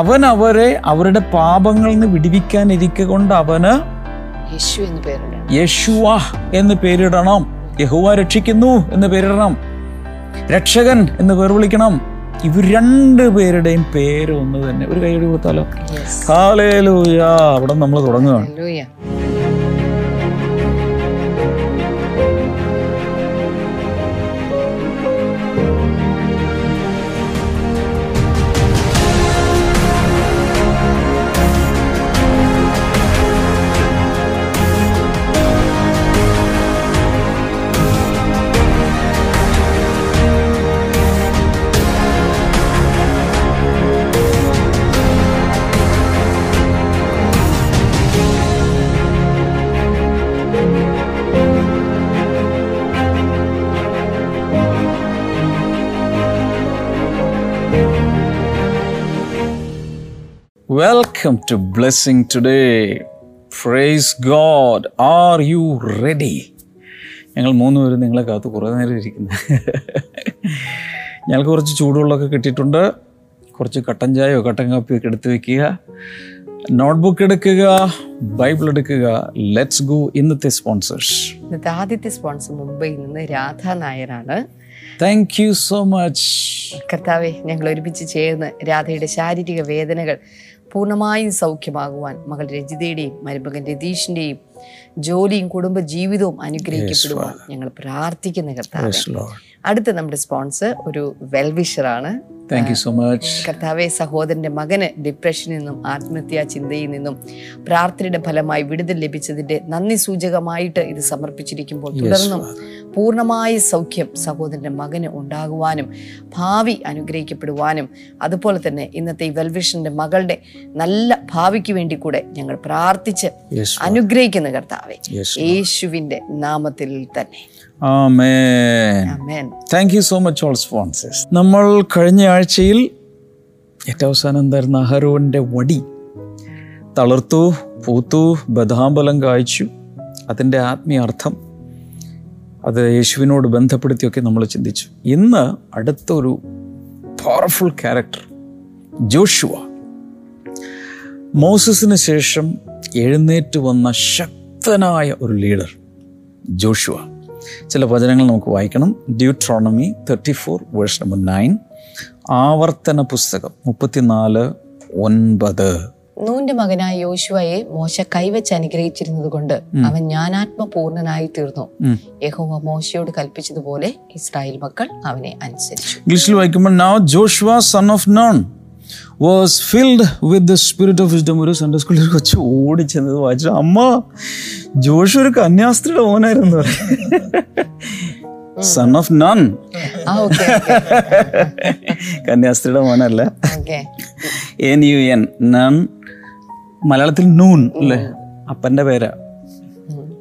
അവൻ അവരെ അവരുടെ പാപങ്ങളിൽ നിന്ന് വിടിവിക്കാനിരിക്കെ കൊണ്ട് അവന് യേശു എന്ന് പേരിടണം. യേശുവ എന്ന് പേരിടണം. യഹുവ രക്ഷിക്കുന്നു എന്ന് പേരിടണം. രക്ഷകൻ എന്ന് പേർ വിളിക്കണം. ഇവർ രണ്ട് പേരുടെയും പേര് ഒന്ന് തന്നെ. ഒരു കൈയടി കൊടുത്താലോ? കാലേലൂയ അവിടെ നമ്മൾ തുടങ്ങുകയാണ്. Welcome to blessing today praise god are you ready ഞങ്ങൾ മൂന്ന് പേരും നിങ്ങളെ കാത്ത് കുറേ നേരം ഇരിക്കുന്നു. ഞങ്ങൾക്ക് കുറച്ച് ചൂടുവെള്ളമൊക്കെ കിട്ടിയിട്ടുണ്ട്. കുറച്ച് കട്ടൻ ചായയോ കട്ടൻ കാപ്പിയോ ഒക്കെ എടുത്ത് വെക്കുക. നോട്ട്ബുക്ക് എടുക്കുക ബൈബിൾ എടുക്കുക. ലെറ്റ്സ് ഗോ ഇന്നത്തെ സ്പോൺസേഴ്സ് ഇന്നത്തെ ആദ്യത്തെ സ്പോൺസർ മുംബൈയിൽ നിന്ന് രാധാ നായരാണ്. താങ്ക് യു സോ മച്ച് കർത്താവെ ഞങ്ങൾ ഒരുമിച്ച് ചേർന്ന് രാധയുടെ ശാരീരിക വേദനകൾ പൂർണമായും സൗഖ്യമാകുവാൻ മകൾ രജിതയുടെയും മരുമകൻ രതീഷിന്റെയും ജോലിയും കുടുംബ ജീവിതവും അനുഗ്രഹിക്കപ്പെടുവാൻ ഞങ്ങൾ പ്രാർത്ഥിക്കുന്ന കർത്താവ്. അടുത്ത നമ്മുടെ സ്പോൺസർ ഒരു വെൽവിഷറാണ്. താങ്ക് യു സോ മച്ച് കർത്താവെ സഹോദരന്റെ മകന് ഡിപ്രഷനിൽ നിന്നും ആത്മഹത്യാ ചിന്തയിൽ നിന്നും പ്രാർത്ഥനയുടെ ഫലമായി വിടുതൽ ലഭിച്ചതിന്റെ നന്ദി സൂചകമായിട്ട് ഇത് സമർപ്പിച്ചിരിക്കുമ്പോൾ തുടർന്നും പൂർണമായ സൗഖ്യം സഹോദരന്റെ മകന് ഉണ്ടാകുവാനും ഭാവി അനുഗ്രഹിക്കപ്പെടുവാനും അതുപോലെ തന്നെ ഇന്നത്തെ ഈ വെൽവിഷന്റെ മകളുടെ നല്ല ഭാവിക്ക് വേണ്ടി കൂടെ ഞങ്ങൾ പ്രാർത്ഥിച്ച് അനുഗ്രഹിക്കുന്ന കർത്താവെ യേശുവിന്റെ നാമത്തിൽ തന്നെ. Thank you so much all sponsors നമ്മൾ കഴിഞ്ഞ ആഴ്ചയിൽ ഏറ്റവും അവസാനം എന്തായിരുന്നു അഹരോന്റെ വടി തളർത്തു പൂത്തു ബദാംബലം കായ്ച്ചു. അതിന്റെ ആത്മീയർത്ഥം അത് യേശുവിനോട് ബന്ധപ്പെടുത്തിയൊക്കെ നമ്മൾ ചിന്തിച്ചു. ഇന്ന് അടുത്തൊരു പവർഫുൾ ക്യാരക്ടർ ജോഷുവ. മോസസിന് ശേഷം എഴുന്നേറ്റ് വന്ന ശക്തനായ ഒരു ലീഡർ ജോഷുവ. ചില വചനങ്ങൾ നമുക്ക് വായിക്കണം. Deuteronomy thirty four verse number nine ആവർത്തന പുസ്തകം മുപ്പത്തിനാല് ഒൻപത്. നൂന്റെ മകനായ യോശുവയെ മോശ കൈവച്ച് അനുഗ്രഹിച്ചിരുന്നത് കൊണ്ട് അവൻ ജ്ഞാനാത്മ പൂർണനായി തീർന്നു യഹോവ മോശയോട് കൽപ്പിച്ചതുപോലെ ഇസ്രായേൽ മക്കൾ അവനെ അനുസരിച്ചു. ഇംഗ്ലീഷിൽ വായിക്കുമ്പോൾ now Joshua son of Nun was filled with the spirit of wisdom ഒരു സൺഡേ സ്കൂളിൽ കൊച്ചു ഓടിച്ചെന്നത് വായിച്ചു. അമ്മ ജോഷു ഒരു കന്യാസ്ത്രീയുടെ ഓനായിരുന്നു സൺ ഓഫ് നൺ കന്യാസ്ത്രീയുടെ മോനല്ല. Okay. N U N Nun മലയാളത്തിൽ നൂൺ അല്ലേ അപ്പന്റെ പേരാ.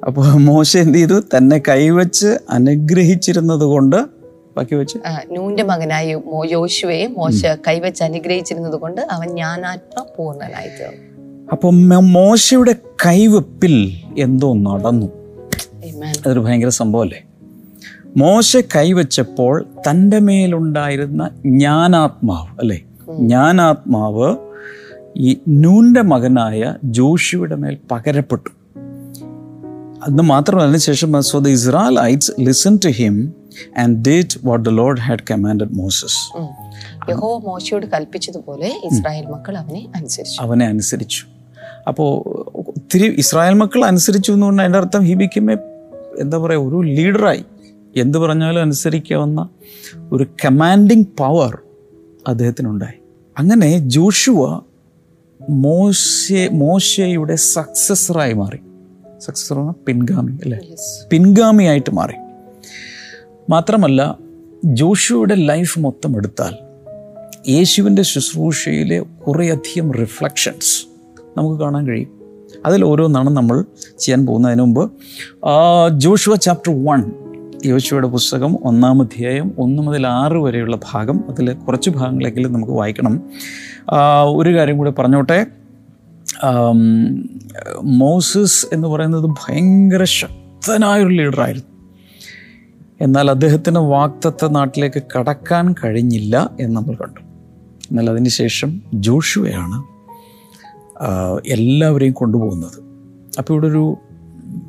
അപ്പോൾ മോശം എന്ത് ചെയ്തു? തന്നെ കൈവച്ച് അനുഗ്രഹിച്ചിരുന്നത് കൊണ്ട് ബാക്കി വെച്ച്? നൂന്റെ മകനായ യോശുവെ യോശുവയെ മോശ കൈവച്ച് അനുഗ്രഹിച്ചിരുന്നത് കൊണ്ട് അവൻ ജ്ഞാനാത്മ പൂർണനായി തീർന്നു അപ്പോൾ മോശയുടെ കൈവെപ്പിൽ എന്തോ നടന്നു. അതൊരു ഭയങ്കര സംഭവമല്ലേ മോശ കൈവച്ചപ്പോൾ തന്റെ മേലുണ്ടായിരുന്ന ജ്ഞാനാത്മാവ് അല്ലേ? ജ്ഞാനാത്മാവ് ഈ നൂന്റെ മകനായ ജോഷിയുടെ മേൽ പകരപ്പെട്ടു. അന്ന് മാത്രമല്ല അതിനുശേഷം so the Israelites listen to him and did what the Lord had commanded Moses um. യഹോവ മോശയോട് കൽപ്പിച്ചതുപോലെ ഇസ്രായേൽ മക്കൾ അവനെ അനുസരിച്ചു. അവനെ അനുസരിച്ചു. അപ്പോൾ ഒത്തിരി ഇസ്രായേൽ മക്കൾ അനുസരിച്ചു എന്ന് പറഞ്ഞാൽ അതിന്റെ അർത്ഥം ഹി ബിക്കം എ എന്താ പറയുക ഒരു ലീഡറായി. എന്ത് പറഞ്ഞാലും അനുസരിക്കാവുന്ന ഒരു കമാൻഡിങ് പവർ അദ്ദേഹത്തിനുണ്ടായി. അങ്ങനെ ജോഷുവ മോശ മോശയുടെ സക്സസറായി മാറി. സക്സസർ പിൻഗാമി അല്ലേ? പിൻഗാമി പിൻഗാമിയായിട്ട് മാറി. മാത്രമല്ല ജോഷുവയുടെ ലൈഫ് മൊത്തം എടുത്താൽ യേശുവിന്റെ ശുശ്രൂഷയിലെ കുറേയധികം റിഫ്ലക്ഷൻസ് നമുക്ക് കാണാൻ കഴിയും. അതിൽ ഓരോന്നാണ് നമ്മൾ ചെയ്യാൻ പോകുന്നതിന് മുമ്പ് ജോഷുവ ചാപ്റ്റർ വൺ യോശുവയുടെ പുസ്തകം ഒന്നാം അധ്യായം ഒന്ന് മുതൽ ആറ് വരെയുള്ള ഭാഗം അതിൽ കുറച്ച് ഭാഗങ്ങളെങ്കിലും നമുക്ക് വായിക്കണം. ഒരു കാര്യം കൂടെ പറഞ്ഞോട്ടെ. മോസസ് എന്ന് പറയുന്നത് ഭയങ്കര ശക്തനായൊരു ലീഡറായിരുന്നു എന്നാൽ അദ്ദേഹത്തിന് വാക്തത്വ നാട്ടിലേക്ക് കടക്കാൻ കഴിഞ്ഞില്ല എന്ന് നമ്മൾ കണ്ടു. എന്നാൽ അതിനുശേഷം ജോഷുവയാണ് എല്ലാവരെയും കൊണ്ടുപോകുന്നത്. അപ്പോൾ ഇവിടെ ഒരു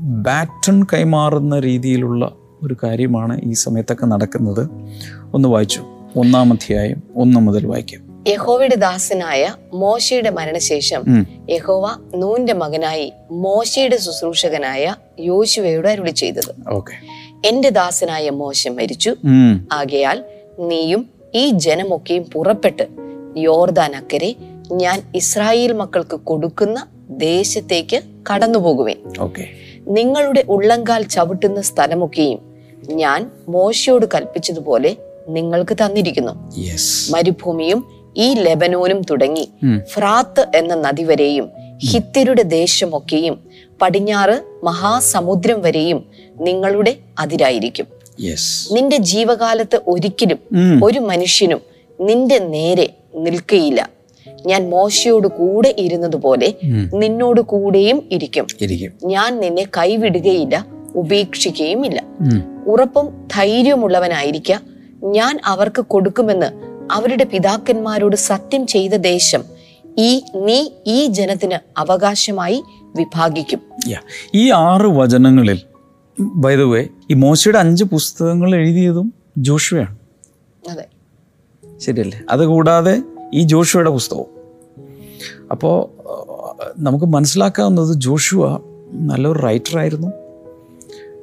ബാറ്റൺ കൈമാറുന്ന രീതിയിലുള്ള ഒരു കാര്യമാണ് ഈ സമയത്തൊക്കെ നടക്കുന്നത്. ഒന്ന് വായിച്ചു. ഒന്നാം അധ്യായം ഒന്ന് മുതൽ വായിക്കാം. യഹോവയുടെ ദാസനായ മോശയുടെ മരണശേഷം യഹോവ നൂന്റെ മകനായി മോശയുടെ ശുശ്രൂഷകനായ യോശുവയുടെ അരുളി ചെയ്തത് ഓക്കെ. എന്റെ ദാസനായ മോശം മരിച്ചു. ആകയാൽ നീയും ഈ ജനമൊക്കെയും പുറപ്പെട്ട് യോർദാൻ അക്കരെ ഞാൻ ഇസ്രായേൽ മക്കൾക്ക് കൊടുക്കുന്ന ദേശത്തേക്ക് കടന്നുപോകുവേൻ. നിങ്ങളുടെ ഉള്ളങ്കാൽ ചവിട്ടുന്ന സ്ഥലമൊക്കെയും ഞാൻ മോശയോട് കൽപ്പിച്ചതുപോലെ നിങ്ങൾക്ക് തന്നിരിക്കുന്നു. മരുഭൂമിയും ഈ ലെബനോനും തുടങ്ങി ഫ്രാത്ത് എന്ന നദി വരെയും ഹിത്യരുടെ ദേശമൊക്കെയും പടിഞ്ഞാറ് മഹാസമുദ്രം വരെയും നിങ്ങളുടെ അതിരായിരിക്കും. നിന്റെ ജീവകാലത്ത് ഒരിക്കലും ഒരു മനുഷ്യനും നിന്റെ നേരെ നിൽക്കയില്ല. ഞാൻ മോശയോട് കൂടെ ഇരുന്നതുപോലെ. നിന്നോട് കൂടെയും ഇരിക്കും. ഇരിക്കും. ഞാൻ നിന്നെ കൈവിടുകയില്ല ഉപേക്ഷിക്കുകയും ഇല്ല ഉറപ്പും ധൈര്യമുള്ളവനായിരിക്ക ഞാൻ അവർക്ക് കൊടുക്കുമെന്ന് അവരുടെ പിതാക്കന്മാരോട് സത്യം ചെയ്ത ദേശം ഈ നീ ഈ ജനത്തിന് അവകാശമായി വിഭാഗിക്കും. ഈ ആറ് വചനങ്ങളിൽ ബൈ ദ വേ ഈ മോശയുടെ അഞ്ച് പുസ്തകങ്ങൾ എഴുതിയതും ജോഷുവയാണ്. അതെ. ശരിയല്ലേ? അതുകൂടാതെ ഈ ജോഷുവയുടെ പുസ്തകവും. അപ്പോൾ നമുക്ക് മനസ്സിലാക്കാവുന്നത് ജോഷുവ നല്ലൊരു റൈറ്റർ ആയിരുന്നു.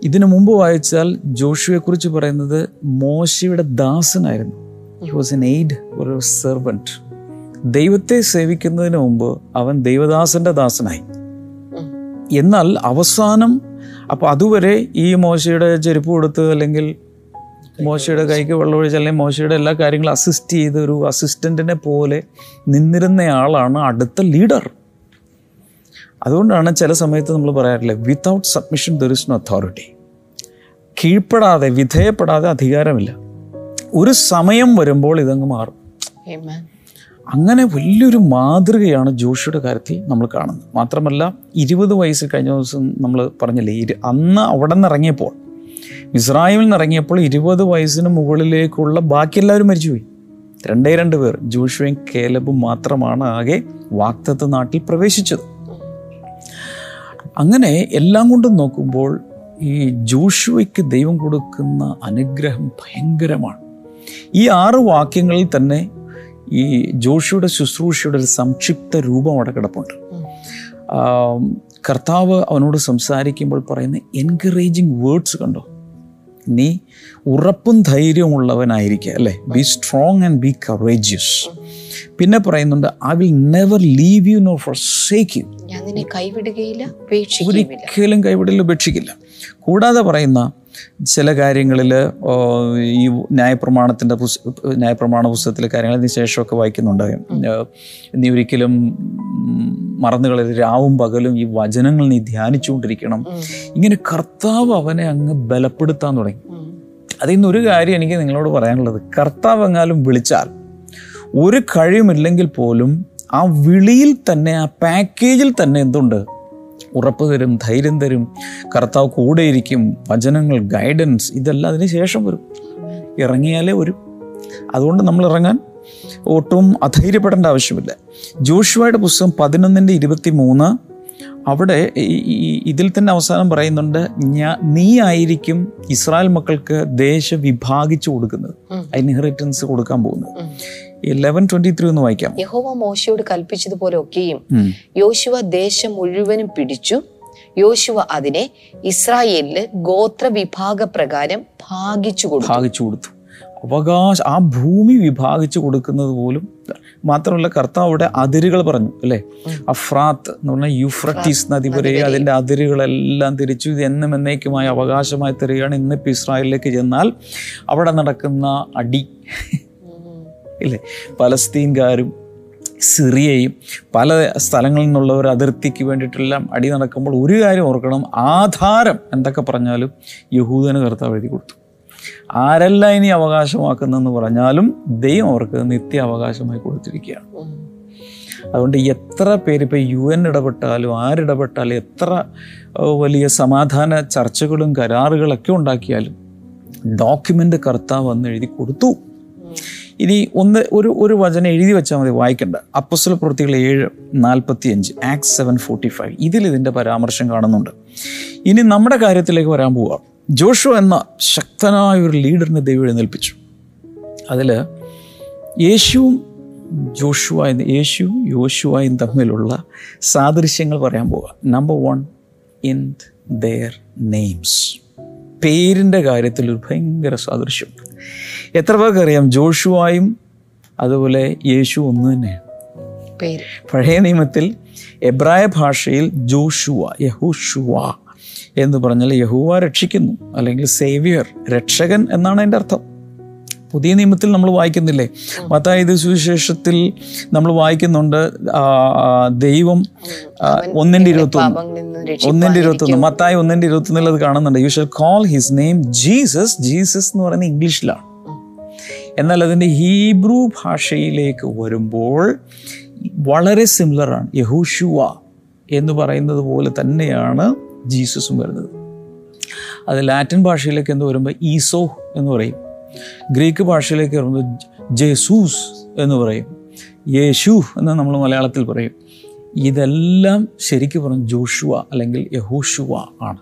ഇതിനു മുമ്പ് വായിച്ചാൽ ജോഷുവെക്കുറിച്ച് പറയുന്നത് മോശയുടെ ദാസനായിരുന്നു. ഹി വാസ് എൻ എയ്ഡ് ഒരു സെർവന്റ് ദൈവത്തെ സേവിക്കുന്നതിന് മുമ്പ് അവൻ ദൈവദാസന്റെ ദാസനായി. എന്നാൽ അവസാനം അപ്പോൾ അതുവരെ ഈ മോശയുടെ ചെരുപ്പ് കൊടുത്ത് അല്ലെങ്കിൽ മോശയുടെ കൈക്ക് വെള്ളമൊഴിച്ച് അല്ലെങ്കിൽ മോശയുടെ എല്ലാ കാര്യങ്ങളും അസിസ്റ്റ് ചെയ്ത ഒരു അസിസ്റ്റന്റിനെ പോലെ നിന്നിരുന്നയാളാണ് അടുത്ത ലീഡർ അതുകൊണ്ടാണ് ചില സമയത്ത് നമ്മൾ പറയാറില്ലേ without submission there is no authority കീഴ്പ്പെടാതെ വിധേയപ്പെടാതെ അധികാരമില്ല. ഒരു സമയം വരുമ്പോൾ ഇതങ്ങ് മാറും. അങ്ങനെ വലിയൊരു മാതൃകയാണ് ജോഷിയുടെ കാര്യത്തിൽ നമ്മൾ കാണുന്നത്. മാത്രമല്ല ഇരുപത് വയസ്സ് കഴിഞ്ഞ ദിവസം നമ്മൾ പറഞ്ഞില്ലേ ഇരു അന്ന് അവിടെ നിന്ന് ഇറങ്ങിയപ്പോൾ ഇസ്രായേലിൽ നിന്ന് ഇറങ്ങിയപ്പോൾ ഇരുപത് വയസ്സിന് മുകളിലേക്കുള്ള ബാക്കി എല്ലാവരും മരിച്ചുപോയി. രണ്ടേ രണ്ട് പേർ ജോഷുവയും കേലബും മാത്രമാണ് ആകെ വാക്തത്വ നാട്ടിൽ പ്രവേശിച്ചത്. അങ്ങനെ എല്ലാം കൊണ്ടും നോക്കുമ്പോൾ ഈ ജോഷുവയ്ക്ക് ദൈവം കൊടുക്കുന്ന അനുഗ്രഹം ഭയങ്കരമാണ്. ഈ ആറ് വാക്യങ്ങളിൽ തന്നെ ഈ ജോഷിയുടെ ശുശ്രൂഷയുടെ ഒരു സംക്ഷിപ്ത രൂപം അവിടെ കിടപ്പുണ്ട്. കർത്താവ് അവനോട് സംസാരിക്കുമ്പോൾ പറയുന്ന എൻകറേജിങ് വേർഡ്സ് കണ്ടോ? നീ ഉറപ്പും ധൈര്യമുള്ളവനായിരിക്കുക അല്ലേ? Be strong and be courageous പിന്നെ പറയുന്നുണ്ട് I will never leave you nor forsake you ഞാൻ നിന്നെ കൈവിടുകയില്ല ഒരിക്കലും കൈവിടില്ല ഉപേക്ഷിക്കില്ല. കൂടാതെ പറയുന്ന ചില കാര്യങ്ങളിൽ ഈ ന്യായപ്രമാണത്തിന്റെ പുസ് ന്യായപ്രമാണ പുസ്തകത്തിലെ കാര്യങ്ങൾ അതിന് ശേഷമൊക്കെ വായിക്കുന്നുണ്ട്. നീ ഒരിക്കലും ഉം, മറന്നു കളയരുത് രാവും പകലും ഈ വചനങ്ങൾ നീ ധ്യാനിച്ചുകൊണ്ടിരിക്കണം. ഇങ്ങനെ കർത്താവ് അവനെ അങ്ങ് ബലപ്പെടുത്താൻ തുടങ്ങി. അതിൽ നിന്നൊരു കാര്യം എനിക്ക് നിങ്ങളോട് പറയാനുള്ളത്. കർത്താവ് എങ്ങാലും വിളിച്ചാൽ ഒരു കഴിവുമില്ലെങ്കിൽ പോലും ആ വിളിയിൽ തന്നെ ആ പാക്കേജിൽ തന്നെ എന്തുണ്ട്? ഉറപ്പ് തരും ധൈര്യം തരും കർത്താവ് കൂടെയിരിക്കും വചനങ്ങൾ ഗൈഡൻസ് ഇതെല്ലാം അതിന് ശേഷം വരും. ഇറങ്ങിയാലേ വരും. അതുകൊണ്ട് നമ്മൾ ഇറങ്ങാൻ ഒട്ടും അധൈര്യപ്പെടേണ്ട ആവശ്യമില്ല. ജോഷുവയുടെ പുസ്തകം പതിനൊന്നിന്റെ ഇരുപത്തി മൂന്ന് അവിടെ ഇതിൽ തന്നെ അവസാനം പറയുന്നുണ്ട് ഞാ നീ ആയിരിക്കും ഇസ്രായേൽ മക്കൾക്ക് ദേശം വിഭാഗിച്ചു കൊടുക്കുന്നത്. ഇൻഹെറിറ്റൻസ് കൊടുക്കാൻ പോകുന്നത്. ഇലവൻ ട്വന്റി ത്രീ ഒന്ന് വായിക്കാം. യഹോവ മോശയോട് കൽപ്പിച്ചതുപോലെ ഒക്കെയും യോശുവ ദേശം മുഴുവനും പിടിച്ചു. യോശുവ അതിനെ ഇസ്രായേലിൽ ഗോത്ര വിഭാഗ പ്രകാരം ഭാഗിച്ചു കൊടുത്തു. ഭാഗിച്ചു കൊടുത്തു. അവകാശ ആ ഭൂമി വിഭാഗിച്ചു കൊടുക്കുന്നത് പോലും മാത്രമല്ല കർത്താവ് അവിടെ അതിരുകൾ പറഞ്ഞു അല്ലേ? അഫ്രാത്ത് എന്ന് പറഞ്ഞാൽ യുഫ്രട്ടീസ് നദി വരെ അതിന്റെ അതിരുകളെല്ലാം തിരിച്ചു. ഇത് എന്നും എന്നേക്കുമായി അവകാശമായി തരികയാണ്. ഇന്നിപ്പോൾ ഇസ്രായേലിലേക്ക് ചെന്നാൽ അവിടെ നടക്കുന്ന അടി. ഇല്ലേ? പലസ്തീൻകാരും സിറിയയും പല സ്ഥലങ്ങളിൽ നിന്നുള്ളവർ അതിർത്തിക്ക് വേണ്ടിയിട്ടെല്ലാം അടി നടക്കുമ്പോൾ ഒരു കാര്യം ഓർക്കണം ആധാരം എന്തൊക്കെ പറഞ്ഞാലും യഹൂദന് കർത്താവ് എഴുതി കൊടുത്തു. ആരല്ല ഇനി അവകാശമാക്കുന്നതെന്ന് പറഞ്ഞാലും ദൈവം അവർക്ക് നിത്യ അവകാശമായി കൊടുത്തിരിക്കുകയാണ്. അതുകൊണ്ട് എത്ര പേര് ഇപ്പോൾ യു എൻ ഇടപെട്ടാലും ആരിടപെട്ടാലും എത്ര വലിയ സമാധാന ചർച്ചകളും കരാറുകളൊക്കെ ഉണ്ടാക്കിയാലും ഡോക്യുമെന്റ് കർത്താവ് വന്ന് എഴുതി കൊടുത്തു. ഇനി ഒന്ന് ഒരു ഒരു വചനം എഴുതി വെച്ചാൽ മതി വായിക്കണ്ട. അപ്പസ്വല പ്രവൃത്തികൾ ഏഴ് നാൽപ്പത്തി അഞ്ച് ആക്ട് സെവൻ ഫോർട്ടി ഫൈവ്. ഇതിൽ ഇതിന്റെ പരാമർശം കാണുന്നുണ്ട്. ഇനി നമ്മുടെ കാര്യത്തിലേക്ക് വരാൻ പോവുക ജോഷു എന്ന ശക്തനായ ഒരു ലീഡറിനെ ദൈവം എഴുന്നേൽപ്പിച്ചു. അതിൽ യേശുവും ജോഷുവായും യേശു യോശുവായും തമ്മിലുള്ള സാദൃശ്യങ്ങൾ പറയാൻ പോവുക number one in their names പേരിന്റെ കാര്യത്തിൽ ഒരു ഭയങ്കര സാദൃശ്യം. എത്ര പേർക്ക് അറിയാം? ജോഷുവായും അതുപോലെ യേശു ഒന്ന് തന്നെയാണ്. പഴയ നിയമത്തിൽ എബ്രായ ഭാഷയിൽ ജോഷുവ യഹുഷുവ എന്ന് പറഞ്ഞാൽ യഹുവ രക്ഷിക്കുന്നു അല്ലെങ്കിൽ സേവിയർ രക്ഷകൻ എന്നാണ് എന്റെ അർത്ഥം. പുതിയ നിയമത്തിൽ നമ്മൾ വായിക്കുന്നില്ലേ? മത്തായത് സുവിശേഷത്തിൽ നമ്മൾ വായിക്കുന്നുണ്ട്. ദൈവം ഒന്നിന്റെ ഇരുപത്തൊന്ന്. ഒന്നിന്റെ ഇരുപത്തൊന്ന്. മത്തായി ഒന്നിന്റെ ഇരുപത്തൊന്നിൽ അത് കാണുന്നുണ്ട്. You shall call his name Jesus Jesus എന്ന് പറയുന്നത് ഇംഗ്ലീഷിലാണ്. എന്നാൽ അതിന്റെ ഹീബ്രു ഭാഷയിലേക്ക് വരുമ്പോൾ വളരെ സിമിലറാണ് യഹൂഷുവ എന്ന് പറയുന്നത് പോലെ തന്നെയാണ് ജീസസും വരുന്നത്. അത് ലാറ്റിൻ ഭാഷയിലേക്ക് എന്ന് വരുമ്പോൾ ഈസോ എന്ന് പറയും. ഗ്രീക്ക് ഭാഷയിലേക്ക് വരുമ്പോൾ ജേസൂസ് എന്ന് പറയും. യേശു എന്ന് നമ്മൾ മലയാളത്തിൽ പറയും. ഇതെല്ലാം ശരിക്കും പറഞ്ഞു ജോഷുവ അല്ലെങ്കിൽ യഹൂഷുവ ആണ്.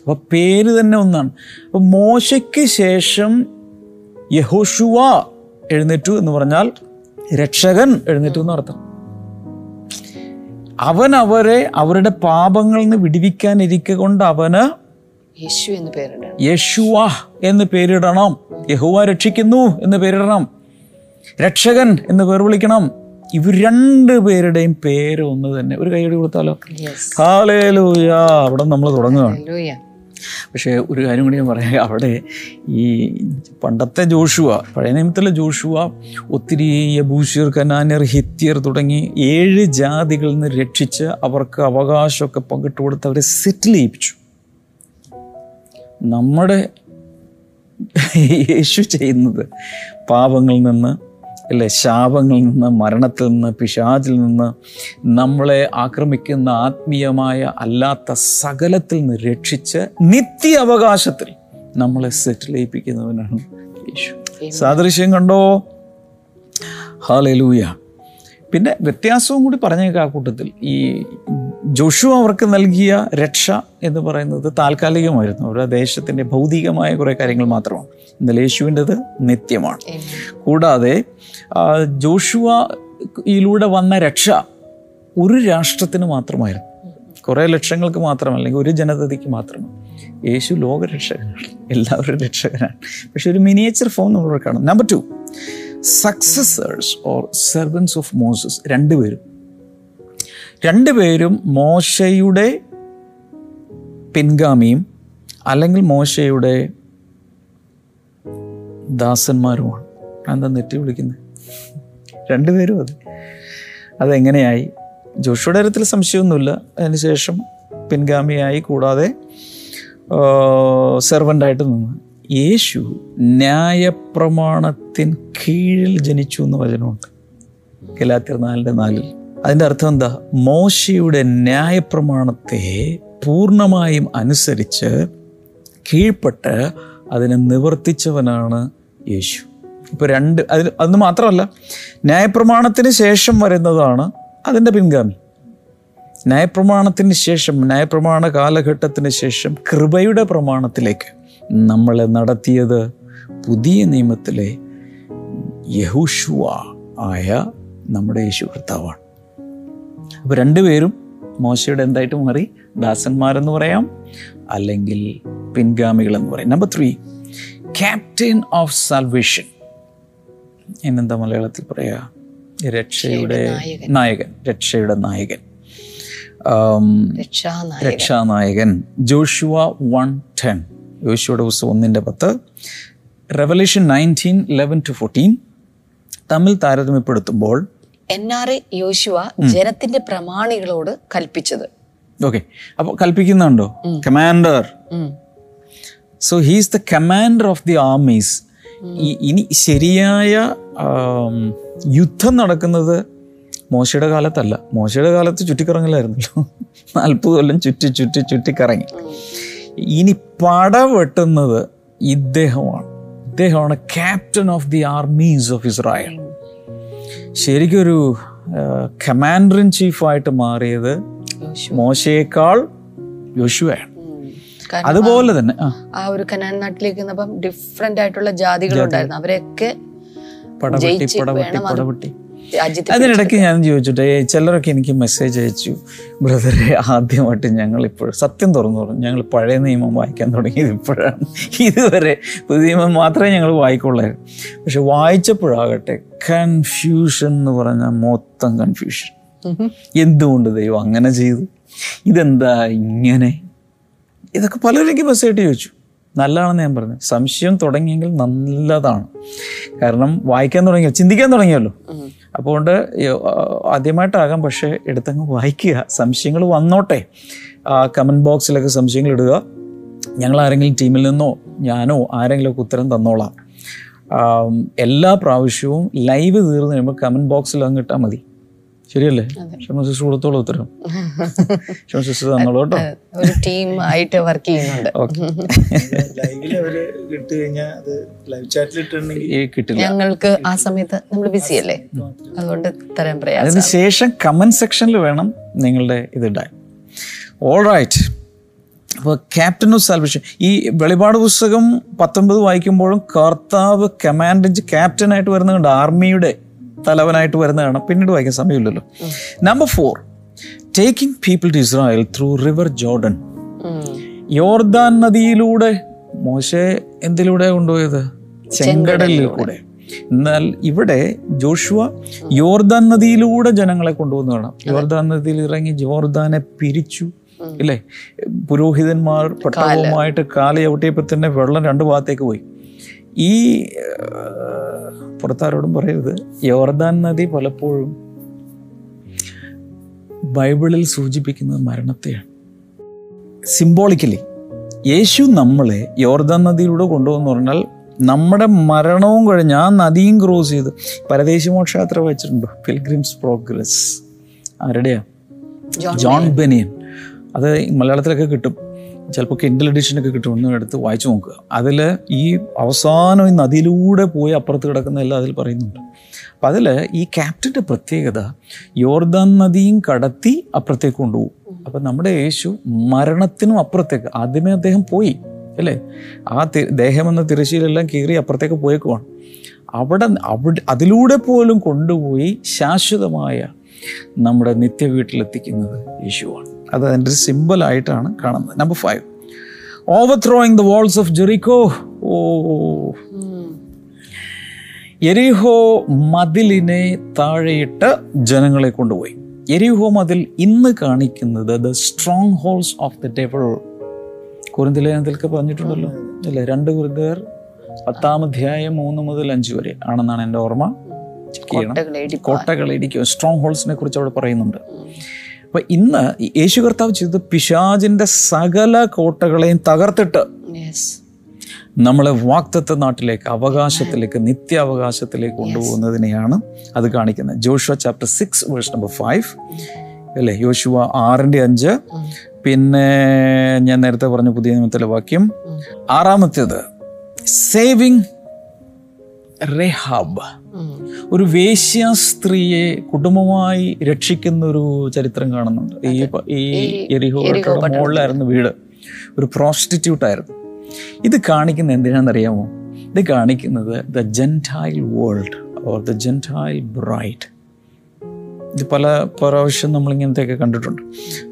അപ്പോൾ പേര് തന്നെ ഒന്നാണ്. അപ്പോൾ മോശയ്ക്ക് ശേഷം യഹോഷുവ എഴുന്നേറ്റു എന്ന് പറഞ്ഞാൽ രക്ഷകൻ എഴുന്നേറ്റു എന്ന് അർത്ഥം. അവൻ അവരെ അവരുടെ പാപങ്ങളിൽ നിന്ന് വിടിവിക്കാനിരിക്കൊണ്ട് അവന് യേശു എന്ന് പേരിടാണ്. യേശുവ എന്ന് പേരിടണം. യഹുവ രക്ഷിക്കുന്നു എന്ന് പേരിടണം. രക്ഷകൻ എന്ന് പേർ വിളിക്കണം. ഇവർ രണ്ട് പേരുടെയും പേര് ഒന്ന് തന്നെ. ഒരു കൈയടി കൊടുത്താലോ? ഹാലേലൂയ അവിടെ നമ്മൾ തുടങ്ങുകയാണ്. പക്ഷേ ഒരു കാര്യം കൂടി ഞാൻ പറയാം. അവിടെ ഈ പണ്ടത്തെ ജോഷുവ പഴയ നിയമത്തിലെ ജോഷുവ ഒത്തിരി യബൂഷ്യർ കനാന്യർ ഹിത്യർ തുടങ്ങി ഏഴ് ജാതികളിൽ നിന്ന് രക്ഷിച്ച് അവർക്ക് അവകാശമൊക്കെ പങ്കിട്ട് കൊടുത്ത് അവരെ സെറ്റിൽ ചെയ്യിപ്പിച്ചു. നമ്മുടെ യേശു ചെയ്യുന്നത് പാപങ്ങളിൽ നിന്ന് അല്ലെ? ശാപങ്ങളിൽ നിന്ന് മരണത്തിൽ നിന്ന് പിശാചിൽ നിന്ന് നമ്മളെ ആക്രമിക്കുന്ന ആത്മീയമായ അല്ലാത്ത സകലത്തിൽ നിന്ന് രക്ഷിച്ച് നിത്യ അവകാശത്തിൽ നമ്മളെ സെറ്റിൽ ചെയ്യിപ്പിക്കുന്നവനാണ് യേശു സാദൃശ്യം കണ്ടോ? ഹാലലൂയ പിന്നെ വ്യത്യാസവും കൂടി പറഞ്ഞേക്കാം ആ കൂട്ടത്തിൽ. ഈ ജോഷു അവർക്ക് നൽകിയ രക്ഷ എന്ന് പറയുന്നത് താൽക്കാലികമായിരുന്നു. അവരുടെ ദേശത്തിന്റെ ഭൗതികമായ കുറേ കാര്യങ്ങൾ മാത്രമാണ്. എന്നാൽ യേശുവിന്റെത് നിത്യമാണ്. കൂടാതെ ജോഷുവയിലൂടെ വന്ന രക്ഷ ഒരു രാഷ്ട്രത്തിന് മാത്രമായിരുന്നു. കുറേ ലക്ഷങ്ങൾക്ക് മാത്രം അല്ലെങ്കിൽ ഒരു ജനതയ്ക്ക് മാത്രം. യേശു ലോകരക്ഷകനാണ്. എല്ലാവരും രക്ഷകനാണ്. പക്ഷെ ഒരു മിനിയേച്ചർ ഫോൺ നമ്മൾ കാണും. Number two successors or servants of Moses രണ്ടുപേരും. രണ്ടുപേരും മോശയുടെ പിൻഗാമിയും അല്ലെങ്കിൽ മോശയുടെ ദാസന്മാരുമാണ്. എന്താ നെറ്റി വിളിക്കുന്നത് രണ്ടുപേരും അത്. അതെങ്ങനെയായി? ജോഷുയുടെ കാര്യത്തിൽ സംശയമൊന്നുമില്ല. അതിനുശേഷം പിൻഗാമിയായി കൂടാതെ സെർവന്റായിട്ട് നിന്ന്. യേശു ന്യായപ്രമാണത്തിന് കീഴിൽ ജനിച്ചു എന്ന് വചനമുണ്ട്. ഗലാത്തിർ നാലിന്റെ നാലിൽ. അതിന്റെ അർത്ഥം എന്താ? മോശയുടെ ന്യായപ്രമാണത്തെ പൂർണമായും അനുസരിച്ച് കീഴ്പ്പെട്ട് അതിനെ നിവർത്തിച്ചവനാണ് യേശു. ഇപ്പോൾ രണ്ട് അതിന് അന്ന് മാത്രമല്ല ന്യായപ്രമാണത്തിന് ശേഷം വരുന്നതാണ് അതിന്റെ പിൻഗാമി. ന്യായപ്രമാണത്തിന് ശേഷം ന്യായപ്രമാണ കാലഘട്ടത്തിന് ശേഷം കൃപയുടെ പ്രമാണത്തിലേക്ക് നമ്മളെ നടത്തിയത് പുതിയ നിയമത്തിലെ യഹുഷുവ ആയ നമ്മുടെ യേശു കർത്താവാണ്. അപ്പോൾ രണ്ടുപേരും മോശയുടെ എന്തായിട്ട് മാറി? ദാസന്മാരെന്ന് പറയാം അല്ലെങ്കിൽ പിൻഗാമികൾ എന്ന് പറയാം. Number three captain of salvation എന്നെന്താ മലയാളത്തിൽ പറയാ? രക്ഷയുടെ നായകൻ. രക്ഷയുടെ നായകൻ. രക്ഷാനായകൻ. Joshua one ten. യോശുവയുടെ പുസ്തകം ഒന്നിന്റെ പത്ത്. Revelation nineteen eleven to fourteen തമ്മിൽ താരതമ്യപ്പെടുത്തുമ്പോൾ എന്നാറെ യോശുവ ജനത്തിന്റെ പ്രമാണികളോട് കൽപ്പിച്ചത്. ഓക്കെ അപ്പോൾ കൽപ്പിക്കുന്നുണ്ടോ? Commander. So he's the commander of the armies ഇനി ശരിയായ യുദ്ധം നടക്കുന്നത് മോശയുടെ കാലത്തല്ല. മോശയുടെ കാലത്ത് ചുറ്റിക്കറങ്ങില്ലായിരുന്നല്ലോ നാൽപ്പത് കൊല്ലം ചുറ്റി ചുറ്റി ചുറ്റിക്കറങ്ങി. ഇനി പട വെട്ടുന്നത് ഇദ്ദേഹമാണ്. ഇദ്ദേഹമാണ് captain of the armies of Israel ശരിക്കൊരു കമാൻഡർ ഇൻ ചീഫായിട്ട് മാറിയത്. മോശയേക്കാൾ യോശുവയാണ്. അതുപോലെ തന്നെ ആ. ഒരു കനാൻ നാട്ടിലേക്ക് ഡിഫറെന്റ് ആയിട്ടുള്ള ജാതികളുണ്ടായിരുന്നു. അവരെയൊക്കെ പടവെട്ടി പടവെട്ടി പടവെട്ടി. അതിനിടയ്ക്ക് ഞാൻ ചോദിച്ചിട്ട് ചിലരൊക്കെ എനിക്ക് മെസ്സേജ് അയച്ചു. ബ്രദറെ ആദ്യമായിട്ട് ഞങ്ങൾ ഇപ്പോൾ സത്യം തുറന്നു പറഞ്ഞു. ഞങ്ങൾ പഴയ നിയമം വായിക്കാൻ തുടങ്ങിയത് ഇപ്പോഴാണ്. ഇതുവരെ പുതിയ നിയമം മാത്രമേ ഞങ്ങൾ വായിക്കുള്ളായിരുന്നു. പക്ഷെ വായിച്ചപ്പോഴാകട്ടെ കൺഫ്യൂഷൻ എന്ന് പറഞ്ഞാൽ മൊത്തം കൺഫ്യൂഷൻ എന്തുകൊണ്ട് ദൈവം അങ്ങനെ ചെയ്തു? ഇതെന്താ ഇങ്ങനെ? ഇതൊക്കെ പലരും എനിക്ക് മെസ്സേജ് ചോദിച്ചു. നല്ലതാണെന്ന് ഞാൻ പറഞ്ഞു. സംശയം തുടങ്ങിയെങ്കിൽ നല്ലതാണ്. കാരണം വായിക്കാൻ തുടങ്ങിയോ? ചിന്തിക്കാൻ തുടങ്ങിയല്ലോ. അതുകൊണ്ട് ആദ്യമായിട്ടാകാം പക്ഷേ എടുത്തങ്ങ് വായിക്കുക. സംശയങ്ങൾ വന്നോട്ടെ. കമന്റ് ബോക്സിലൊക്കെ സംശയങ്ങൾ ഇടുക. ഞങ്ങൾ ആരെങ്കിലും ടീമിൽ നിന്നോ ഞാനോ ആരെങ്കിലുമൊക്കെ ഉത്തരം തന്നോളാം. എല്ലാ പ്രാവശ്യവും ലൈവ് തീർന്നു കഴിയുമ്പോൾ കമന്റ് ബോക്സിൽ അങ്ങ് ഇട്ടാൽ മതി. ശരിയല്ലേ? ക്ഷമ സിസ്റ്റർ കൊടുത്തോളൂ ഉത്തരം. ക്ഷമ സിസ്റ്റർ തന്നോളൂ കേട്ടോ. ഒരു ടീം ആയിട്ട് വർക്ക് ചെയ്യുന്നുണ്ട്. ഞങ്ങൾക്ക് ആ സമയത്ത് നമ്മൾ ബിസി അല്ലേ? അതുകൊണ്ട് തരാൻ പ്രയാസം. അതിനുശേഷം കമന്റ് സെക്ഷനിൽ വേണം നിങ്ങളുടെ ഇതിടാൻ ഓൾ റൈറ്റ് അപ്പോൾ ക്യാപ്റ്റൻ ഓഫ് സാൽവേഷൻ. ഈ വെളിപാട് പുസ്തകം പത്തൊൻപത് വായിക്കുമ്പോഴും കർത്താവ് കമാൻഡ് ക്യാപ്റ്റനായിട്ട് വരുന്നുണ്ട് ആർമിയുടെ തലവനായിട്ട് വരുന്നതാണ്. പിന്നീട് വായിക്കാൻ സമയമില്ലല്ലോ. Number four taking people to Israel through river Jordan. യോർദാൻ നദിയിലൂടെ മോശെ എന്തിലൂടെ കൊണ്ടുപോയത്? ചെങ്കടലിൽ കൂടെ എന്നാൽ ഇവിടെ ജോഷുവ യോർദാൻ നദിയിലൂടെ ജനങ്ങളെ കൊണ്ടുവന്നു വേണം യോർദാൻ നദിയിൽ ഇറങ്ങി ജോർദാനെ പിരിച്ചു ഇല്ലേ? പുരോഹിതന്മാർ പട്ടാളവുമായിട്ട് കാലയവട്ടിയപ്പോൾ തന്നെ വെള്ളം രണ്ട് ഭാഗത്തേക്ക് പോയി. ഈ പുറത്താരോടും പറയരുത്. യോർദാൻ നദി പലപ്പോഴും ബൈബിളിൽ സൂചിപ്പിക്കുന്നത് മരണത്തെയാണ്. സിംബോളിക്കലി യേശു നമ്മളെ യോർദാൻ നദിയിലൂടെ കൊണ്ടുവന്ന് പറഞ്ഞാൽ നമ്മുടെ മരണവും കഴിഞ്ഞ് ആ നദിയും ക്രോസ് ചെയ്ത് പരദേശി മോക്ഷയാത്ര വായിച്ചിട്ടുണ്ടോ പിൽഗ്രിംസ് പ്രോഗ്രസ് ആരുടെയാ ജോൺ ബെനിയൻ അത് മലയാളത്തിലൊക്കെ കിട്ടും. ചിലപ്പോൾ കിൻഡൽ എഡിഷനൊക്കെ കിട്ടും. ഒന്ന് എടുത്ത് വായിച്ചു നോക്കുക. അതിൽ ഈ അവസാനം ഈ നദിയിലൂടെ പോയി അപ്പുറത്ത് കിടക്കുന്ന എല്ലാം അതിൽ പറയുന്നുണ്ട്. അപ്പം അതിൽ ഈ ക്യാപ്റ്റന്റെ പ്രത്യേകത യോർദാൻ നദിയും കടത്തി അപ്പുറത്തേക്ക് കൊണ്ടുപോകും. അപ്പം നമ്മുടെ യേശു മരണത്തിനും അപ്പുറത്തേക്ക് ആദ്യമേ അദ്ദേഹം പോയി അല്ലേ? ആ ദേഹം എന്ന തിരശ്ശീലെല്ലാം കീറി അപ്പുറത്തേക്ക് പോയേക്കുവാണ്. അവിടെ അവിടെ അതിലൂടെ പോലും കൊണ്ടുപോയി ശാശ്വതമായ നമ്മുടെ നിത്യ വീട്ടിലെത്തിക്കുന്നത് യേശുവാണ്. അത് അതിന്റെ ഒരു സിമ്പിളായിട്ടാണ് കാണുന്നത്. Number five over throwing the walls of Jericho ഓ. എരിഹോ മതിലിനെ താഴെയിട്ട് ജനങ്ങളെ കൊണ്ടുപോയി. എരിഹോ മതിൽ ഇന്ന് കാണിക്കുന്നത് the strongholds of the devil കുരുന്തിലേനത്തിലൊക്കെ പറഞ്ഞിട്ടുണ്ടല്ലോ. അല്ലേ? രണ്ട് കുരുന്തുകർ പത്താം അധ്യായം മൂന്ന് മുതൽ അഞ്ച് വരെ ആണെന്നാണ് എന്റെ ഓർമ്മ. കോട്ടകളിടിക്കും കോട്ടകൾ സ്ട്രോങ് ഹോൾസിനെ കുറിച്ച് അവിടെ പറയുന്നുണ്ട്. അപ്പൊ ഇന്ന് യേശു കർത്താവ് ചെയ്തത് പിശാജിന്റെ സകല കോട്ടകളെയും തകർത്തിട്ട് നമ്മളെ വാക്തത്വ നാട്ടിലേക്ക് അവകാശത്തിലേക്ക് നിത്യാവകാശത്തിലേക്ക് കൊണ്ടുപോകുന്നതിനെയാണ് അത് കാണിക്കുന്നത്. Joshua chapter six verse number five അല്ലേ? യോശുവ ആറിന്റെ അഞ്ച്. പിന്നെ ഞാൻ നേരത്തെ പറഞ്ഞ പുതിയ നിയമത്തിലെ വാക്യം. ആറാമത്തേത് സേവിങ് റെഹാബ്. ഒരു വേശ്യ സ്ത്രീയെ കുടുംബമായി രക്ഷിക്കുന്ന ഒരു ചരിത്രം കാണുന്നുണ്ട്. ഈ ഈ എരിഹോ പട്ടണ മുകളിലായിരുന്നു വീട്. ഒരു പ്രോസ്റ്റിറ്റ്യൂട്ട് ആയിരുന്നു. ഇത് കാണിക്കുന്ന എന്തിനാണെന്നറിയാമോ ഇത് കാണിക്കുന്നത് the Gentile world or the Gentile bride ഇത് പല പ്രാവശ്യം നമ്മളിങ്ങനത്തെയൊക്കെ കണ്ടിട്ടുണ്ട്.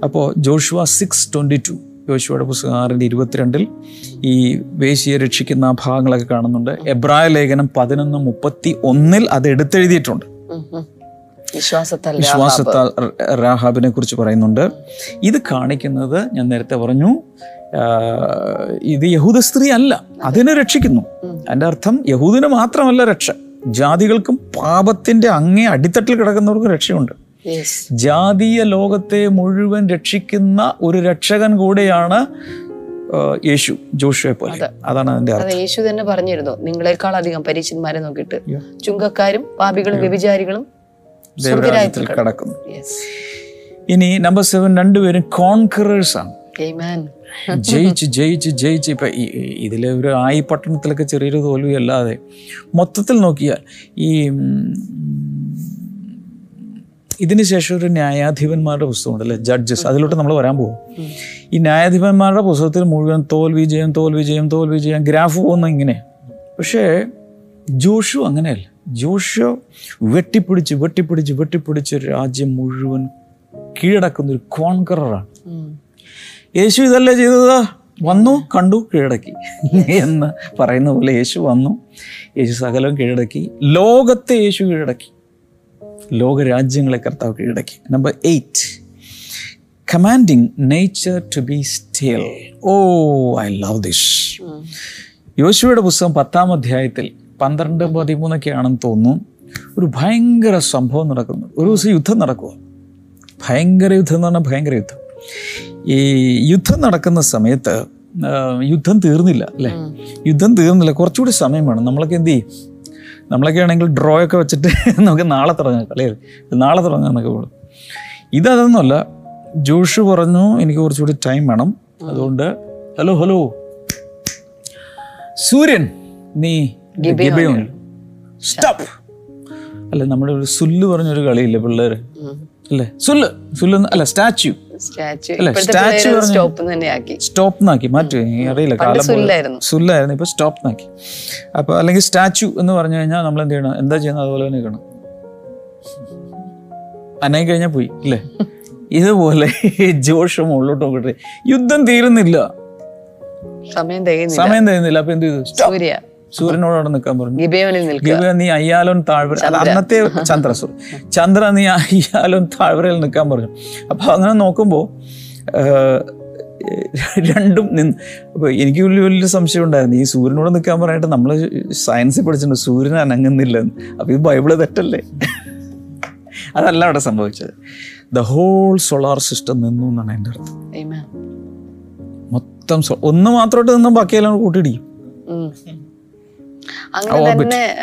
അപ്പോൾ ജോഷുവ സിക്സ് ട്വന്റി ടു യോശുവയുടെ പുസ്തകം ആറിന്റെ ഇരുപത്തിരണ്ടിൽ ഈ വേശിയെ രക്ഷിക്കുന്ന ആ ഭാഗങ്ങളൊക്കെ കാണുന്നുണ്ട്. എബ്രായ ലേഖനം പതിനൊന്ന് മുപ്പത്തി ഒന്നിൽ അത് എടുത്തെഴുതിയിട്ടുണ്ട്. വിശ്വാസത്താൽ റാഹാബിനെ രാഹാബിനെ കുറിച്ച് പറയുന്നുണ്ട്. ഇത് കാണിക്കുന്നത് ഞാൻ നേരത്തെ പറഞ്ഞു ഇത് യഹൂദ സ്ത്രീ അല്ല അതിനെ രക്ഷിക്കുന്നു. അതിന്റെ അർത്ഥം യഹൂദിന് മാത്രമല്ല രക്ഷ. ജാതികൾക്കും പാപത്തിന്റെ അങ്ങേ അടിത്തട്ടിൽ കിടക്കുന്നവർക്കും രക്ഷയുണ്ട്. ജാതീയ ലോകത്തെ മുഴുവൻ രക്ഷിക്കുന്ന ഒരു രക്ഷകൻ കൂടെയാണ് യേശു ജോഷുവെ പോലെ. അതാണ് അതിന്റെ അർത്ഥം. യേശു തന്നെ പറഞ്ഞിരുന്നു നിങ്ങളെക്കാൾ അധികം പരീക്ഷന്മാരെ നോക്കിയിട്ട്. ചുങ്കക്കാരും പാപികളും വ്യഭിചാരികളും ദേവരാജ്യത്തിൽ കടക്കുന്നു. ഇനി നമ്പർ സെവൻ രണ്ടുപേരും കോൺകറേഴ്സ് ആണ്. ജയിച്ച് ജയിച്ച് ജയിച്ച്. ഇപ്പം ഇതിലെ ഒരു ആയി പട്ടണത്തിലൊക്കെ ചെറിയൊരു തോൽവി അല്ലാതെ മൊത്തത്തിൽ നോക്കിയാൽ ഈ ഉം, ഇതിന് ശേഷം ഒരു ന്യായാധിപന്മാരുടെ പുസ്തകമുണ്ട് അല്ലേ ജഡ്ജസ് അതിലോട്ട് നമ്മൾ വരാൻ പോകും ഈ ന്യായാധിപന്മാരുടെ പുസ്തകത്തിൽ മുഴുവൻ തോൽ വിജയം തോൽ വിജയം തോൽ വിജയം ഗ്രാഫ് പോകുന്ന ഇങ്ങനെ. പക്ഷേ ജോഷു അങ്ങനെയല്ല. ജോഷു വെട്ടിപ്പിടിച്ച് വെട്ടിപ്പിടിച്ച് വെട്ടിപ്പിടിച്ച് രാജ്യം മുഴുവൻ കീഴടക്കുന്ന ഒരു കോൺകററാണ് യേശു ഇതല്ലേ ചെയ്തത്? വന്നു കണ്ടു കീഴടക്കി. എന്ന് പറയുന്ന പോലെ യേശു വന്നു. യേശു സകലവും കീഴടക്കി. ലോകത്തെ യേശു കീഴടക്കി. ലോകരാജ്യങ്ങളെ കർത്താവ് കീഴടക്കി. Number eight commanding nature to be still oh I love this യോശുവയുടെ പുസ്തകം പത്താം അധ്യായത്തിൽ പന്ത്രണ്ട് പതിമൂന്നൊക്കെ ആണെന്ന് തോന്നുന്നു. ഒരു ഭയങ്കര സംഭവം നടക്കുന്നു. ഒരു ദിവസം യുദ്ധം നടക്കുക ഭയങ്കര യുദ്ധം എന്ന് പറഞ്ഞാൽ ഭയങ്കര യുദ്ധം. ഈ യുദ്ധം നടക്കുന്ന സമയത്ത് യുദ്ധം തീർന്നില്ല അല്ലേ? യുദ്ധം തീർന്നില്ല. കുറച്ചുകൂടി സമയം വേണം. നമ്മളൊക്കെ എന്ത് ചെയ്യും? നമ്മളൊക്കെ ആണെങ്കിൽ ഡ്രോ ഒക്കെ വെച്ചിട്ട് നമുക്ക് നാളെ തുടങ്ങാം കളിയത് നാളെ തുടങ്ങാം എന്നൊക്കെ പോകും ഇതൊന്നുമല്ല ജോഷ് പറഞ്ഞു എനിക്ക് കുറച്ചുകൂടി ടൈം വേണം. അതുകൊണ്ട് ഹലോ ഹലോ സൂര്യൻ നീ സ്റ്റോപ്പ് അല്ല നമ്മുടെ ഒരു സുല്ല് പറഞ്ഞൊരു കളിയില്ലേ പിള്ളേര്? ഉം. അല്ലേ? സുല്ല് സുല്ല് അല്ല സ്റ്റാച്യു സ്റ്റാച്ചു. പിള്ളേര് പറഞ്ഞ- സ്റ്റോപ്പ് ആക്കി. സ്റ്റോപ്പ് മാറ്റി അറിയില്ല കാലം. സുല്ലായിരുന്നു. ഇപ്പൊ സ്റ്റോപ്പ് ആക്കി അപ്പൊ അല്ലെങ്കിൽ സ്റ്റാച്ചു എന്ന് പറഞ്ഞു കഴിഞ്ഞാൽ നമ്മൾ എന്ത് ചെയ്യണം? എന്താ ചെയ്യുന്നത്? അതുപോലെ തന്നെ നിൽക്കണം അനങ്ങി കഴിഞ്ഞാൽ പോയി അല്ലേ ഇതുപോലെ ജോഷം മുകളിലോട്ട് നോക്കട്ടെ. യുദ്ധം തീരുന്നില്ല. സമയം തികയുന്നില്ല. സമയം തരുന്നില്ല അപ്പൊ എന്ത് ചെയ്തു. സൂര്യ. സൂര്യനോട് അവിടെ നിൽക്കാൻ പറഞ്ഞു. ഗിബയോനിൽ നിൽക്കുക. ഗിബ നീ അയ്യാലോൻ താഴ്വര അത് അന്നത്തെ ചന്ദ്ര സോറി ചന്ദ്ര നീ അയ്യാലോൻ താഴ്വരയിൽ നിൽക്കാൻ പറഞ്ഞു. അപ്പോൾ അങ്ങനെ നോക്കുമ്പോൾ രണ്ടും നിന്ന് അപ്പോൾ എനിക്ക് വലിയ വലിയ സംശയം ഉണ്ടായിരുന്നു. ഈ സൂര്യനോട് നിൽക്കാൻ പറഞ്ഞിട്ട് നമ്മൾ സയൻസിൽ പഠിച്ചിട്ടുണ്ട്. സൂര്യൻ അനങ്ങുന്നില്ലെന്ന്. അപ്പോൾ ഈ ബൈബിൾ തെറ്റല്ലേ? അതല്ല അവിടെ സംഭവിച്ചത്. ദ ഹോൾ സോളാർ സിസ്റ്റം നിന്നു എന്നാണ് എന്റെ അർത്ഥം. Amen. മൊത്തം ഒന്ന് മാത്രമായിട്ട് നിന്നും ബാക്കിയെല്ലാം കൂട്ടിയിടിക്കും. അങ്ങനെ തന്നെ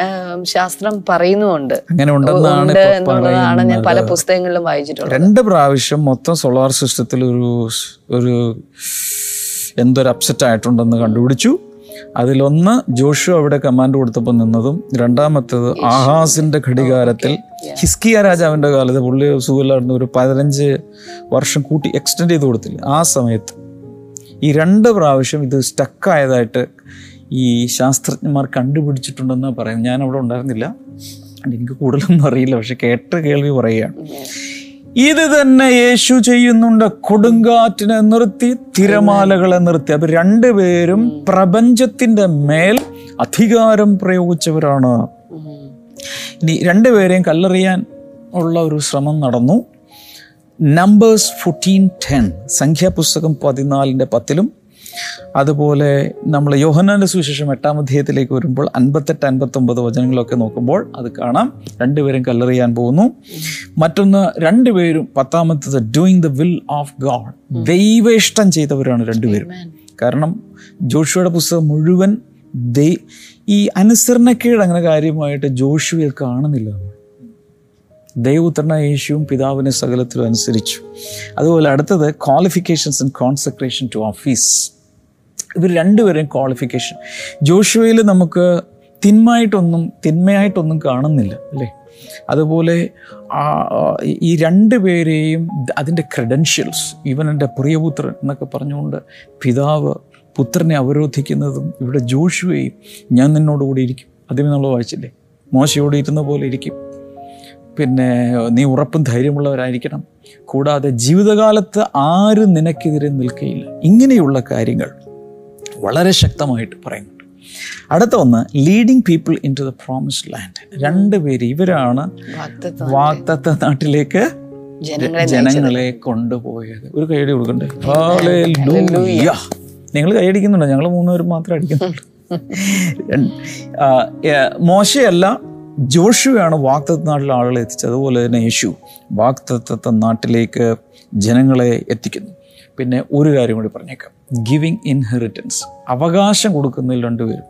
ശാസ്ത്രം പറയുന്നുണ്ട് അങ്ങനെ ഉണ്ടെന്നാണ് എന്നുള്ളതാണ് ഞാൻ പല പുസ്തകങ്ങളിലും വായിച്ചിട്ടുള്ളത്. രണ്ട് പ്രാവശ്യം മൊത്തം സോളാർ സിസ്റ്റത്തിൽ ഒരു ഒരു എന്തൊരു അപ്സെറ്റ് ആയിട്ടുണ്ടെന്ന് കണ്ടുപിടിച്ചു. അതിലൊന്ന് ജോഷു അവിടെ കമാൻഡ് കൊടുത്തപ്പോൾ നിന്നതും രണ്ടാമത്തേത് ആഹാസിന്റെ ഘടികാരത്തിൽ ഹിസ്കിയ രാജാവിന്റെ കാലത്ത് പുള്ളി സുഖമില്ലായിരുന്നു ഒരു പതിനഞ്ച് വർഷം കൂട്ടി എക്സ്റ്റെൻഡ് ചെയ്ത് കൊടുത്തില്ല? ആ സമയത്ത് ഈ രണ്ട് പ്രാവശ്യം ഇത് സ്റ്റക്കായതായിട്ട് ഈ ശാസ്ത്രജ്ഞന്മാർ കണ്ടുപിടിച്ചിട്ടുണ്ടെന്ന് പറയുന്നത് ഞാൻ അവിടെ ഉണ്ടായിരുന്നില്ല. എനിക്ക് കൂടുതലൊന്നും അറിയില്ല. പക്ഷെ കേട്ട കേൾവി പറയുകയാണ്. ഇത് തന്നെ യേശു ചെയ്യുന്നുണ്ട്. കൊടുങ്കാറ്റിനെ നിർത്തി തിരമാലകളെ നിർത്തി. അപ്പൊ രണ്ടുപേരും പ്രപഞ്ചത്തിന്റെ മേൽ അധികാരം പ്രയോഗിച്ചവരാണ്. ഇനി രണ്ടുപേരെയും കല്ലെറിയാൻ ഉള്ള ഒരു ശ്രമം നടന്നു. നമ്പേഴ്സ് ഫോർട്ടീൻ ടെൻ സംഖ്യാപുസ്തകം പതിനാലിന്റെ പത്തിലും അതുപോലെ നമ്മൾ യോഹന്നാന്റെ സുവിശേഷം എട്ടാം അധ്യായത്തിലേക്ക് വരുമ്പോൾ അൻപത്തെട്ട് അൻപത്തൊമ്പത് വചനങ്ങളൊക്കെ നോക്കുമ്പോൾ അത് കാണാം. രണ്ടുപേരും കല്ലെറിയാൻ പോകുന്നു. മറ്റൊന്ന് രണ്ടുപേരും പത്താമത്തത് doing the will of God ദൈവേഷ്ടം ചെയ്തവരാണ് രണ്ടുപേരും. കാരണം ജോഷുവയുടെ പുസ്തകം മുഴുവൻ ദൈ ഈ അനുസരണക്കേട് അങ്ങനെ കാര്യമായിട്ട് ജോഷുവിൽ കാണുന്നില്ല. നമ്മൾ ദൈവപുത്രനായ യേശുവും പിതാവിനെ സകലത്തിലും അനുസരിച്ചു. അതുപോലെ അടുത്തത് qualifications and concentration to office ഇവർ രണ്ടുപേരെയും ക്വാളിഫിക്കേഷൻ ജോഷുവയിൽ നമുക്ക് തിന്മയായിട്ടൊന്നും തിന്മയായിട്ടൊന്നും കാണുന്നില്ല അല്ലേ? അതുപോലെ ഈ രണ്ട് പേരെയും അതിന്റെ ക്രെഡൻഷ്യൽസ് ഇവൻ എന്റെ പ്രിയപുത്രൻ എന്നൊക്കെ പറഞ്ഞുകൊണ്ട് പിതാവ് പുത്രനെ അവരോധിക്കുന്നതും ഇവിടെ ജോഷുവയും ഞാൻ നിന്നോടുകൂടി ഇരിക്കും. അതിന് നമ്മൾ വായിച്ചില്ലേ? മോശയോട് ഇരുന്ന പോലെ ഇരിക്കും. പിന്നെ നീ ഉറപ്പും ധൈര്യമുള്ളവരായിരിക്കണം. കൂടാതെ ജീവിതകാലത്ത് ആരും നിനക്കെതിരെ നിൽക്കുകയില്ല ഇങ്ങനെയുള്ള കാര്യങ്ങൾ വളരെ ശക്തമായിട്ട് പറയുന്നുണ്ട് അടുത്ത ഒന്ന് leading people into the promised land രണ്ടുപേര് ഇവരാണ് വാഗ്ദത്തം നാട്ടിലേക്ക് ജനങ്ങളെ കൊണ്ടുപോയത്. ഒരു കൈയടി കൊടുക്കണ്ടേ. നിങ്ങൾ കൈയടിക്കുന്നുണ്ടോ ഞങ്ങൾ മൂന്നുപേരും മാത്രം ആ, മോശയല്ല ജോഷുവാണ് വാക്തത്വ നാട്ടിലെ ആളുകളെ എത്തിച്ചത്. അതുപോലെ തന്നെ യേശു വാക്തത്വ നാട്ടിലേക്ക് ജനങ്ങളെ എത്തിക്കുന്നു. പിന്നെ ഒരു കാര്യം കൂടി പറഞ്ഞേക്കാം. ഗിവിങ് ഇൻഹെറിറ്റൻസ് അവകാശം കൊടുക്കുന്നതിൽ രണ്ടുപേരും.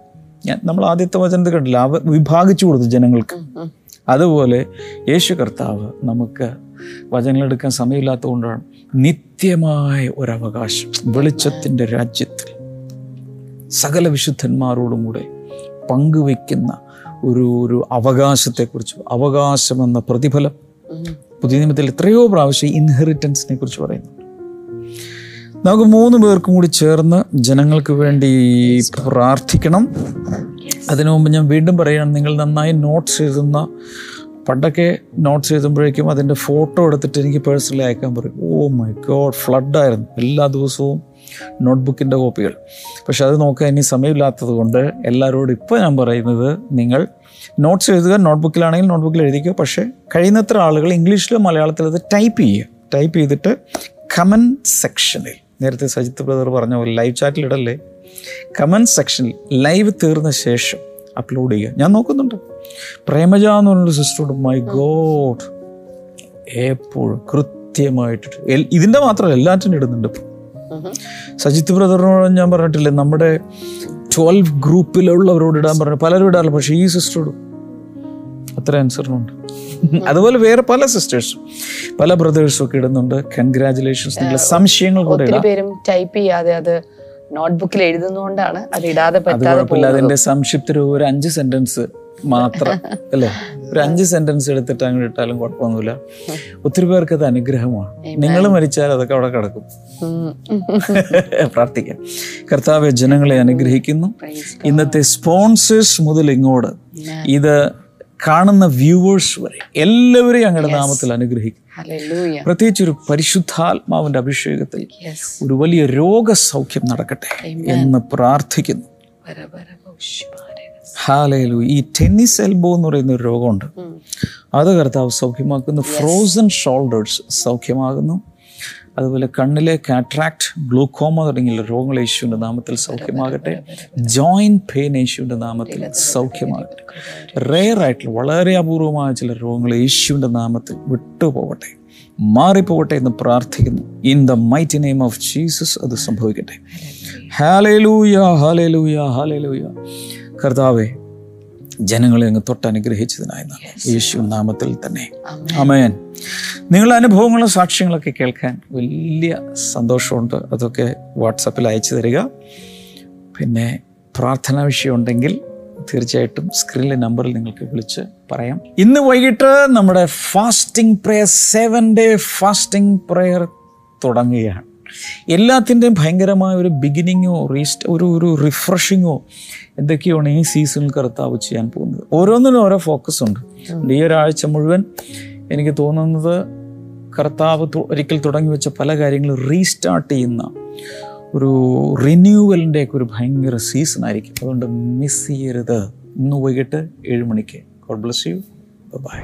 ഞാൻ നമ്മൾ ആദ്യത്തെ വചനത്തിൽ കണ്ടില്ല? അവ വിഭാഗിച്ചു കൊടുത്തു ജനങ്ങൾക്ക്. അതുപോലെ യേശു കർത്താവ് നമുക്ക് വചനങ്ങളെടുക്കാൻ സമയമില്ലാത്തതുകൊണ്ടാണ് നിത്യമായ ഒരവകാശം വെളിച്ചത്തിന്റെ രാജ്യത്തിൽ സകല വിശുദ്ധന്മാരോടും കൂടെ പങ്കുവെക്കുന്ന ഒരു ഒരു അവകാശത്തെക്കുറിച്ച് അവകാശമെന്ന പ്രതിഫലം. പുതിയ നിയമത്തിൽ എത്രയോ പ്രാവശ്യം ഇൻഹെറിറ്റൻസിനെ കുറിച്ച് പറയുന്നുണ്ട് നമുക്ക് മൂന്ന് പേർക്കും കൂടി ചേർന്ന് ജനങ്ങൾക്ക് വേണ്ടി പ്രാർത്ഥിക്കണം. അതിനു മുമ്പ് ഞാൻ വീണ്ടും പറയുകയാണ് നിങ്ങൾ നന്നായി നോട്ട്സ് എഴുതുന്ന പണ്ടൊക്കെ നോട്ട്സ് എഴുതുമ്പോഴേക്കും അതിന്റെ ഫോട്ടോ എടുത്തിട്ട് എനിക്ക് പേഴ്സണലി അയക്കാൻ പറയും ഓ മൈ ഗോഡ് ഫ്ലഡായിരുന്നു എല്ലാ ദിവസവും നോട്ട്ബുക്കിന്റെ കോപ്പികൾ പക്ഷെ അത് നോക്കാൻ ഇനി സമയമില്ലാത്തത് കൊണ്ട് എല്ലാവരോടും ഇപ്പോൾ ഞാൻ പറയുന്നത് നിങ്ങൾ നോട്ട്സ് എഴുതുക നോട്ട്ബുക്കിലാണെങ്കിൽ നോട്ട്ബുക്കിൽ എഴുതിക്കുക പക്ഷേ കഴിയുന്നത്ര ആളുകൾ ഇംഗ്ലീഷിലോ മലയാളത്തിലോ അത് ടൈപ്പ് ചെയ്യുക. ടൈപ്പ് ചെയ്തിട്ട് കമന്റ് സെക്ഷനിൽ നേരത്തെ സജിത്ത് ബ്രദർ പറഞ്ഞ പോലെ ലൈവ് ചാറ്റിലിടല്ലേ കമന്റ് സെക്ഷനിൽ ലൈവ് തീർന്ന ശേഷം അപ്ലോഡ് ചെയ്യുക. ഞാൻ നോക്കുന്നുണ്ട്. പ്രേമജ എന്ന് പറഞ്ഞൊരു സിസ്റ്ററോട് മൈ ഗോഡ് എപ്പോഴും കൃത്യമായിട്ട് ഇതിന്റെ മാത്രമല്ല എല്ലാറ്റിനും ഇടുന്നുണ്ട്. സജിത്ത് ബ്രദറിനോട് ഞാൻ പറഞ്ഞിട്ടില്ലേ നമ്മുടെ ട്വൽവ് ഗ്രൂപ്പിലുള്ളവരോട് ഇടാൻ പറഞ്ഞു പലരും ഇടാറില്ല പക്ഷേ ഈ സിസ്റ്ററോടും അത്ര അനുസരണമുണ്ട് അതുപോലെ വേറെ പല സിസ്റ്റേഴ്സും പല ബ്രദേഴ്സും ഒക്കെ ഇടുന്നുണ്ട്. കൺഗ്രാചുലേഷൻസ് നിങ്ങളുടെ സംശയങ്ങൾ കൂടെ പേരും ടൈപ്പ് ചെയ്യാതെ അത് നോട്ട്ബുക്കിൽ എഴുതുന്നതുകൊണ്ടാണ് അത് ഇടാതെ പറ്റാതെ അതിന്റെ സംക്ഷിപ്ത രൂപ ഒരു അഞ്ച് സെന്റൻസ് മാത്രം അല്ലേ? ഒരു അഞ്ച് സെന്റൻസ് എടുത്തിട്ട് അങ്ങോട്ട് ഇട്ടാലും കുഴപ്പമൊന്നുമില്ല. ഒത്തിരി പേർക്ക് അത് അനുഗ്രഹമാണ്. നിങ്ങൾ മരിച്ചാൽ അതൊക്കെ അവിടെ കിടക്കും. പ്രാർത്ഥിക്കാം. കർത്താവ് ജനങ്ങളെ അനുഗ്രഹിക്കുന്നു. ഇന്നത്തെ സ്പോൺസേഴ്സ് മുതൽ ഇങ്ങോട്ട്. ഇത് കാണുന്ന വ്യൂവേഴ്സ് വരെ എല്ലാവരെയും അങ്ങയുടെ നാമത്തിൽ അനുഗ്രഹിക്കും. Hallelujah. പ്രത്യേകിച്ച് ഒരു പരിശുദ്ധാത്മാവിന്റെ അഭിഷേകത്തിൽ. ഒരു വലിയ രോഗസൗഖ്യം നടക്കട്ടെ എന്ന് പ്രാർത്ഥിക്കുന്നു. ഹാലയിലു ഈ ടെന്നീസ് എൽബോ എന്ന് പറയുന്ന ഒരു രോഗമുണ്ട്. അത് കർത്താവ് സൗഖ്യമാക്കുന്നു. ഫ്രോസൺ ഷോൾഡേഴ്സ് സൗഖ്യമാകുന്നു. അതുപോലെ കണ്ണിലെ കാട്രാക്ട് ഗ്ലൂക്കോമ തുടങ്ങിയ രോഗങ്ങൾ യേശുവിന്റെ നാമത്തിൽ സൗഖ്യമാകട്ടെ. ജോയിന്റ് പെയിൻ യേശുവിന്റെ നാമത്തിൽ സൗഖ്യമാകട്ടെ. റെയർ ആയിട്ടുള്ള വളരെ അപൂർവമായ ചില രോഗങ്ങൾ യേശുവിന്റെ നാമത്തിൽ വിട്ടുപോകട്ടെ. മാറിപ്പോകട്ടെ എന്ന് പ്രാർത്ഥിക്കുന്നു. In the mighty name of Jesus അത് സംഭവിക്കട്ടെ. ഹാലയിലൂയ ഹാലയിലൂയ ഹാലയിലൂയ കർത്താവെ ജനങ്ങളെ അങ്ങ് തൊട്ട് അനുഗ്രഹിച്ചതിനായി നന്ദി. യേശു നാമത്തിൽ തന്നെ. അമേൻ നിങ്ങളുടെ അനുഭവങ്ങളും സാക്ഷ്യങ്ങളൊക്കെ കേൾക്കാൻ വലിയ സന്തോഷമുണ്ട്. അതൊക്കെ വാട്സപ്പിൽ അയച്ചു തരിക. പിന്നെ പ്രാർത്ഥനാ വിഷയമുണ്ടെങ്കിൽ തീർച്ചയായിട്ടും സ്ക്രീനിലെ നമ്പറിൽ നിങ്ങൾക്ക് വിളിച്ച് പറയാം. ഇന്ന് വൈകിട്ട് നമ്മുടെ fasting prayer seven day fasting prayer തുടങ്ങുകയാണ്. എല്ലാത്തിന്റെയും ഭയങ്കരമായ ഒരു ബിഗിനിങ്ങോ റീസ്റ്റ് ഒരു ഒരു റിഫ്രഷിങ്ങോ എന്തൊക്കെയാണ് ഈ സീസണിൽ കർത്താവ് ചെയ്യാൻ പോകുന്നത്? ഓരോന്നിനും ഓരോ ഫോക്കസ് ഉണ്ട്. ഈ ഒരാഴ്ച മുഴുവൻ എനിക്ക് തോന്നുന്നത് കർത്താവ് ഒരിക്കൽ തുടങ്ങി വെച്ച പല കാര്യങ്ങളും റീസ്റ്റാർട്ട് ചെയ്യുന്ന ഒരു റിന്യൂവലിന്റെ ഒക്കെ ഒരു ഭയങ്കര സീസൺ ആയിരിക്കും. അതുകൊണ്ട് മിസ് ചെയ്യരുത്. ഇന്ന് വൈകിട്ട് ഏഴ് മണിക്ക്. God bless you by